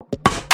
you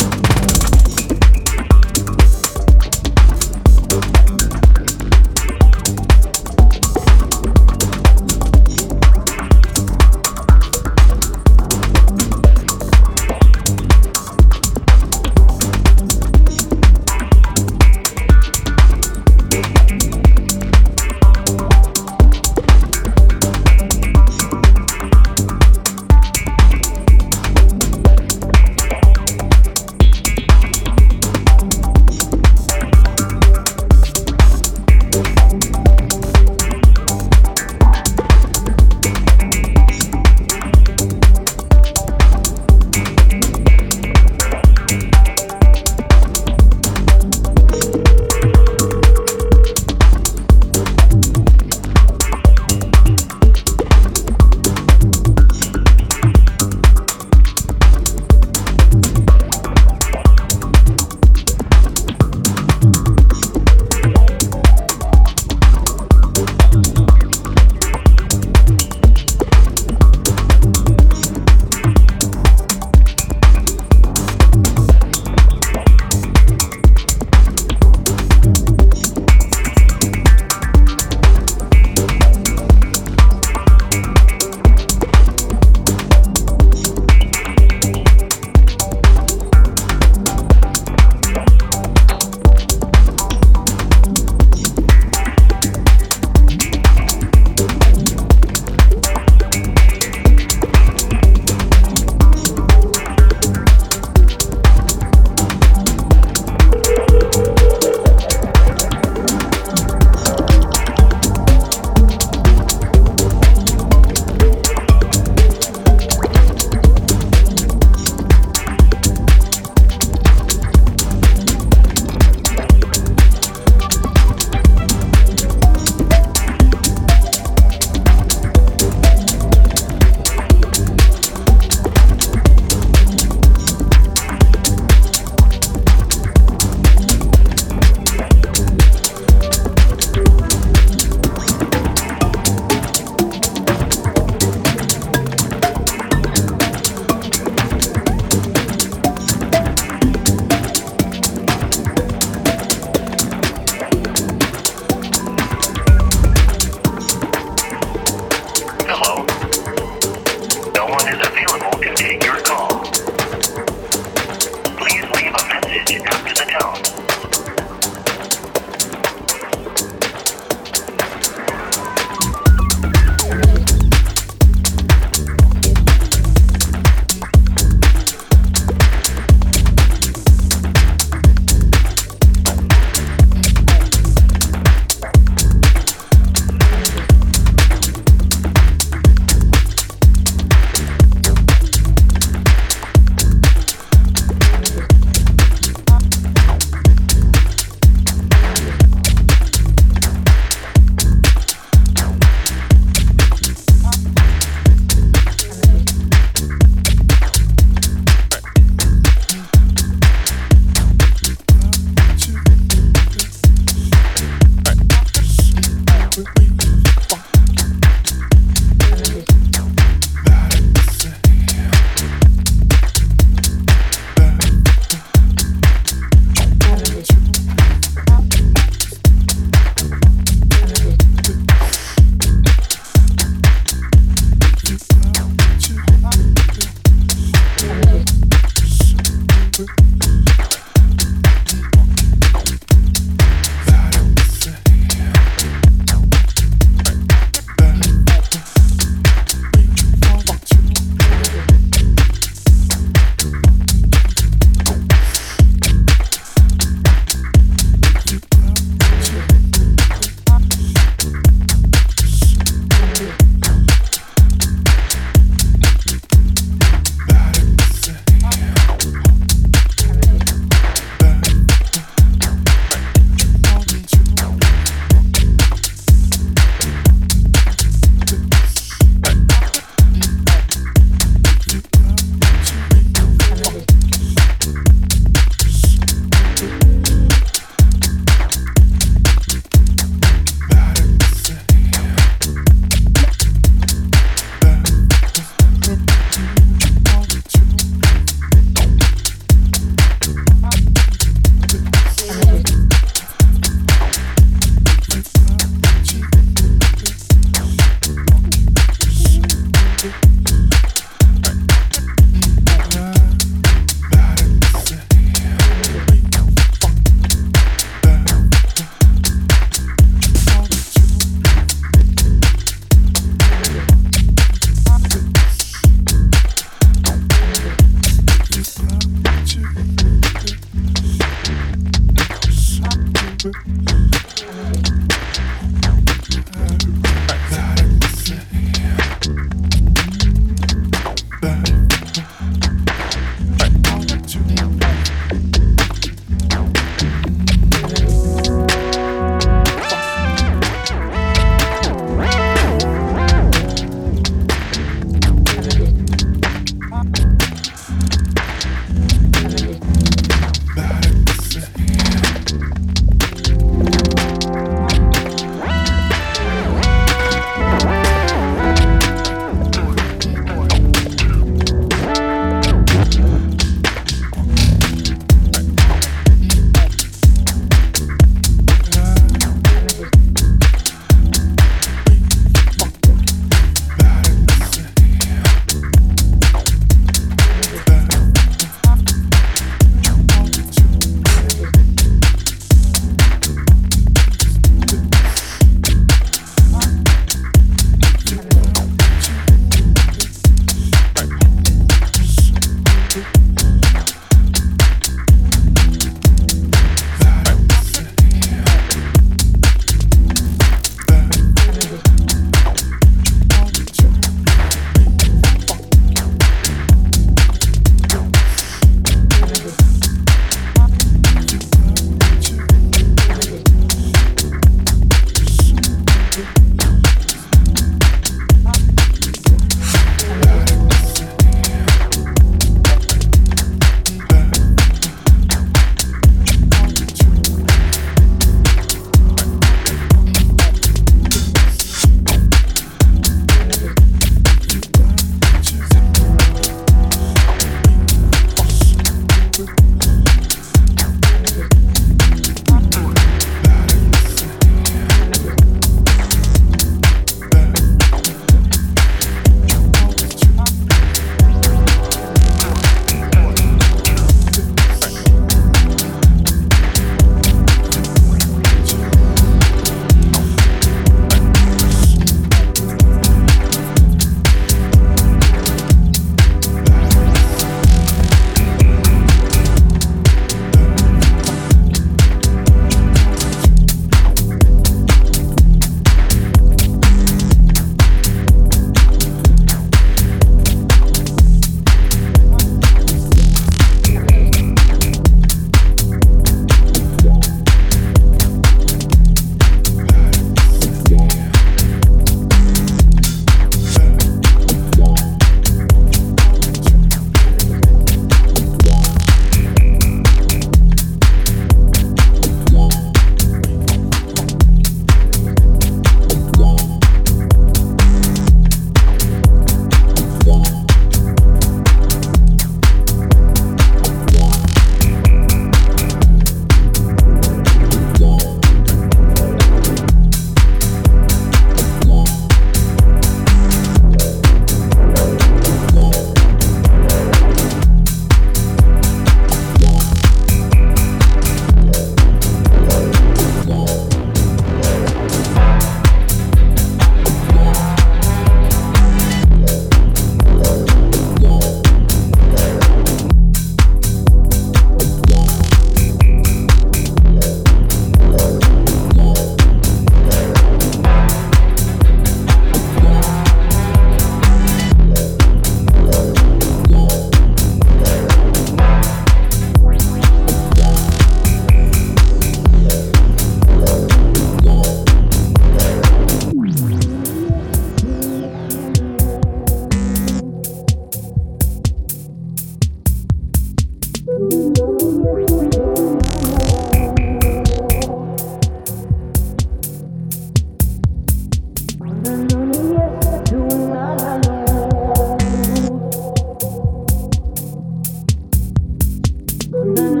Thank you.